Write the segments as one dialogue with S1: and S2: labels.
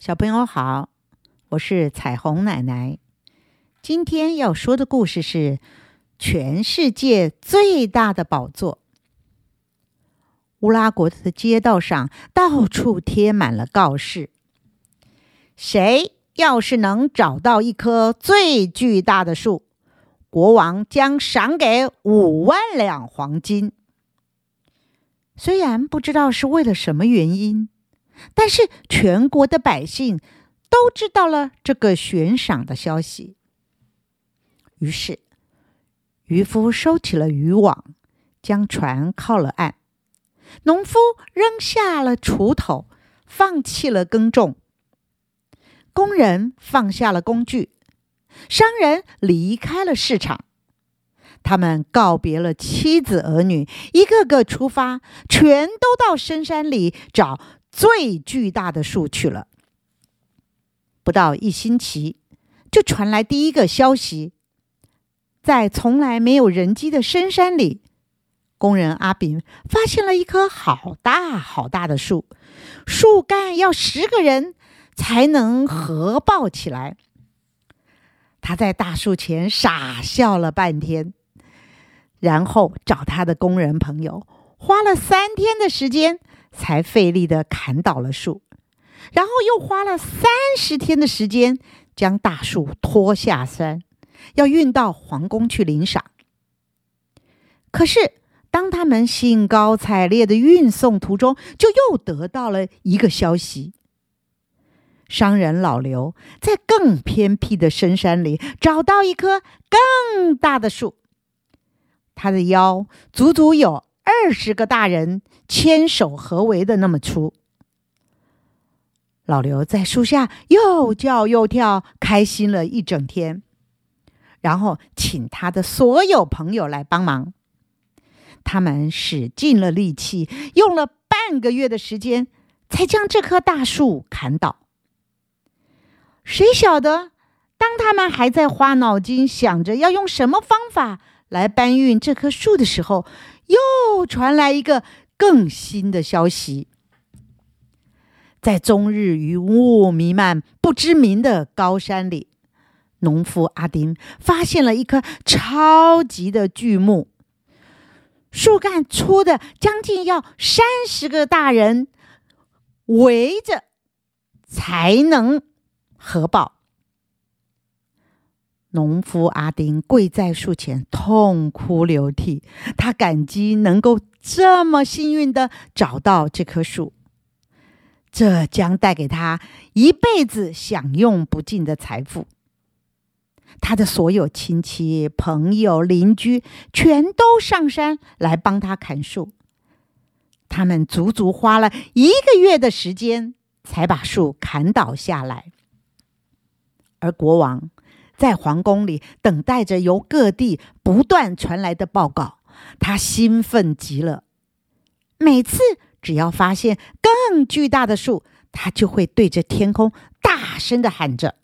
S1: 小朋友好，我是彩虹奶奶。今天要说的故事是全世界最大的宝座。乌拉国的街道上到处贴满了告示：谁要是能找到一棵最巨大的树，国王将赏给五万两黄金。虽然不知道是为了什么原因。但是全国的百姓都知道了这个悬赏的消息，于是渔夫收起了渔网，将船靠了岸；农夫扔下了锄头，放弃了耕种；工人放下了工具；商人离开了市场。他们告别了妻子儿女，一个个出发，全都到深山里找。最巨大的树去了。不到一星期，就传来第一个消息：在从来没有人迹的深山里，工人阿炳发现了一棵好大好大的树，树干要十个人才能合抱起来。他在大树前傻笑了半天，然后找他的工人朋友，花了三天的时间。才费力的砍倒了树，然后又花了三十天的时间将大树拖下山，要运到皇宫去领赏。可是，当他们兴高采烈的运送途中，就又得到了一个消息：商人老刘在更偏僻的深山里找到一棵更大的树，他的腰足足有。二十个大人牵手合围的那么粗，老刘在树下又叫又跳，开心了一整天。然后请他的所有朋友来帮忙，他们使尽了力气，用了半个月的时间，才将这棵大树砍倒。谁晓得，当他们还在花脑筋想着要用什么方法来搬运这棵树的时候，又传来一个更新的消息，在终日云雾弥漫、不知名的高山里，农夫阿丁发现了一棵超级的巨木，树干粗的将近要三十个大人围着才能合抱。农夫阿丁跪在树前，痛哭流涕。他感激能够这么幸运的找到这棵树，这将带给他一辈子享用不尽的财富。他的所有亲戚、朋友、邻居全都上山来帮他砍树，他们足足花了一个月的时间才把树砍倒下来，而国王。在皇宫里等待着由各地不断传来的报告，他兴奋极了。每次只要发现更巨大的树，他就会对着天空大声的喊着：“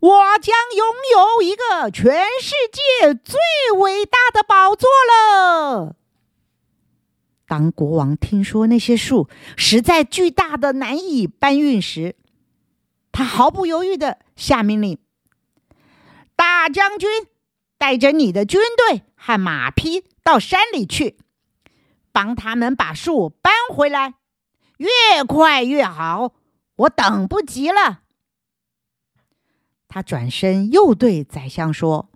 S1: 我将拥有一个全世界最伟大的宝座了！”当国王听说那些树实在巨大的难以搬运时，他毫不犹豫的下命令。大将军，带着你的军队和马匹到山里去，帮他们把树搬回来，越快越好。我等不及了。他转身又对宰相说：“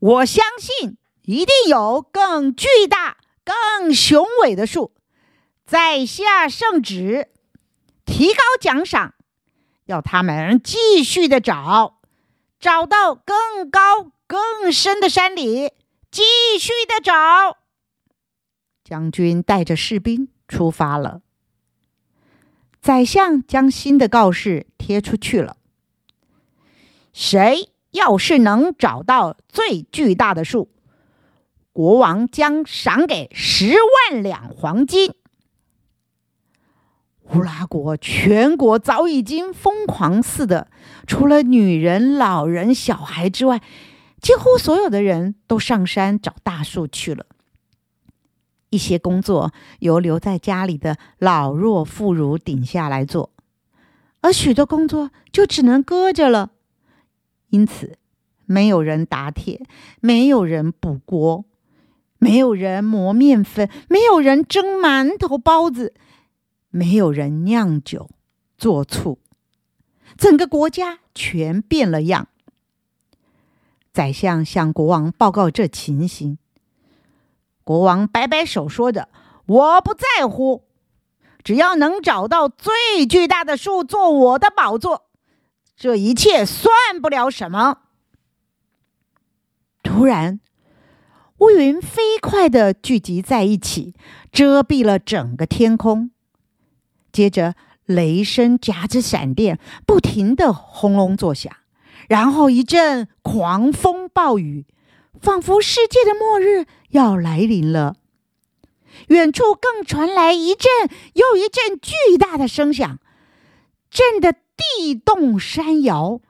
S1: 我相信一定有更巨大、更雄伟的树。在下圣旨，提高奖赏，要他们继续的找。”找到更高更深的山里，继续的找。将军带着士兵出发了。宰相将新的告示贴出去了。谁要是能找到最巨大的树，国王将赏给十万两黄金。乌拉国全国早已经疯狂似的，除了女人、老人、小孩之外，几乎所有的人都上山找大树去了。一些工作由留在家里的老弱妇孺顶下来做，而许多工作就只能搁着了。因此，没有人打铁，没有人补锅，没有人磨面粉，没有人蒸馒头、包子，没有人酿酒、做醋，整个国家全变了样。宰相向国王报告这情形，国王摆摆手，说着：“我不在乎，只要能找到最巨大的树做我的宝座，这一切算不了什么。”突然，乌云飞快的聚集在一起，遮蔽了整个天空。接着，雷声夹着闪电，不停的轰隆作响。然后一阵狂风暴雨，仿佛世界的末日要来临了。远处更传来一阵又一阵巨大的声响，震得地动山摇。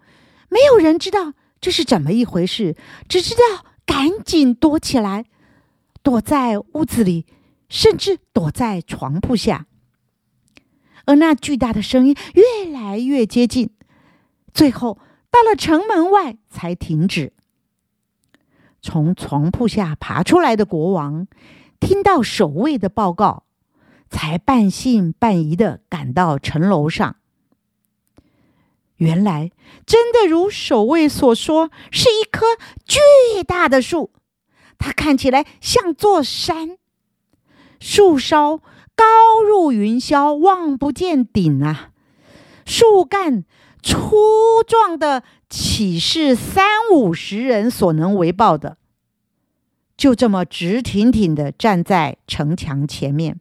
S1: 没有人知道这是怎么一回事，只知道赶紧躲起来，躲在屋子里，甚至躲在床铺下。而那巨大的声音越来越接近，最后。到了城门外才停止。从床铺下爬出来的国王，听到守卫的报告，才半信半疑的赶到城楼上。原来，真的如守卫所说，是一棵巨大的树，它看起来像座山，树梢高入云霄，望不见顶啊！树干。粗壮的，岂是三五十人所能为报的？就这么直挺挺的站在城墙前面。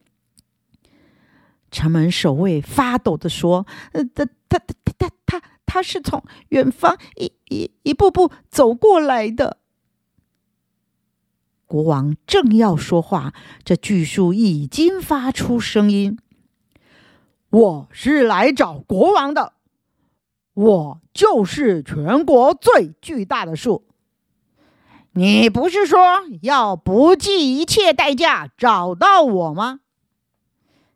S1: 城门守卫发抖的说：“呃，他他他他他他是从远方一一一步步走过来的。”国王正要说话，这巨树已经发出声音：“我是来找国王的。”我就是全国最巨大的树。你不是说要不计一切代价找到我吗？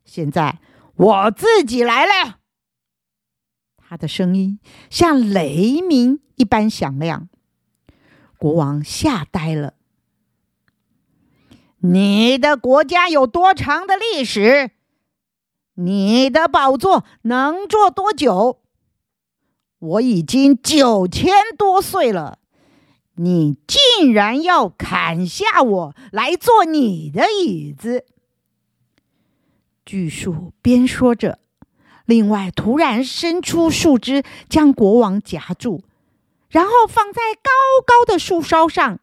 S1: 现在我自己来了。他的声音像雷鸣一般响亮，国王吓呆了。你的国家有多长的历史？你的宝座能坐多久？我已经九千多岁了，你竟然要砍下我来做你的椅子？巨树边说着，另外突然伸出树枝将国王夹住，然后放在高高的树梢上，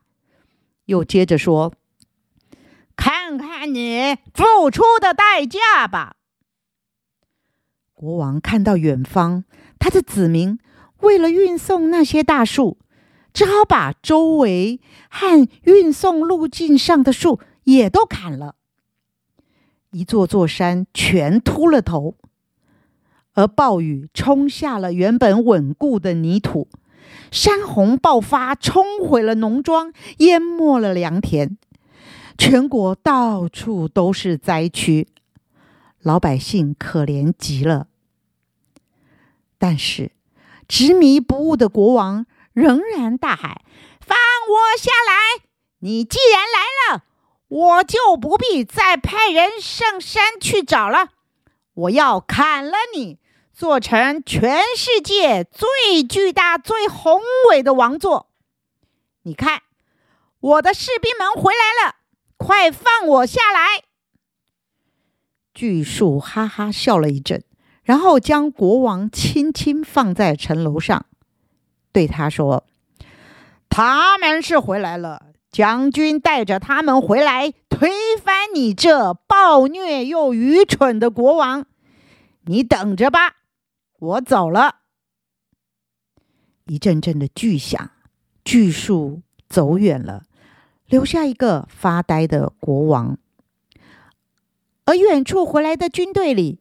S1: 又接着说：“看看你付出的代价吧。”国王看到远方，他的子民。为了运送那些大树，只好把周围和运送路径上的树也都砍了，一座座山全秃了头。而暴雨冲下了原本稳固的泥土，山洪爆发，冲毁了农庄，淹没了良田，全国到处都是灾区，老百姓可怜极了。但是。执迷不悟的国王仍然大喊：“放我下来！你既然来了，我就不必再派人上山去找了。我要砍了你，做成全世界最巨大、最宏伟的王座。你看，我的士兵们回来了，快放我下来！”巨树哈哈笑了一阵。然后将国王轻轻放在城楼上，对他说：“他们是回来了，将军带着他们回来，推翻你这暴虐又愚蠢的国王。你等着吧，我走了。”一阵阵的巨响，巨树走远了，留下一个发呆的国王。而远处回来的军队里。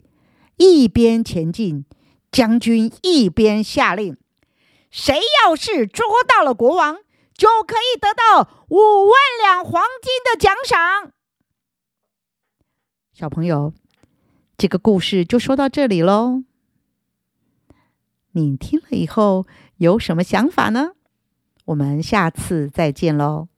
S1: 一边前进，将军一边下令：“谁要是捉到了国王，就可以得到五万两黄金的奖赏。”小朋友，这个故事就说到这里喽。你听了以后有什么想法呢？我们下次再见喽。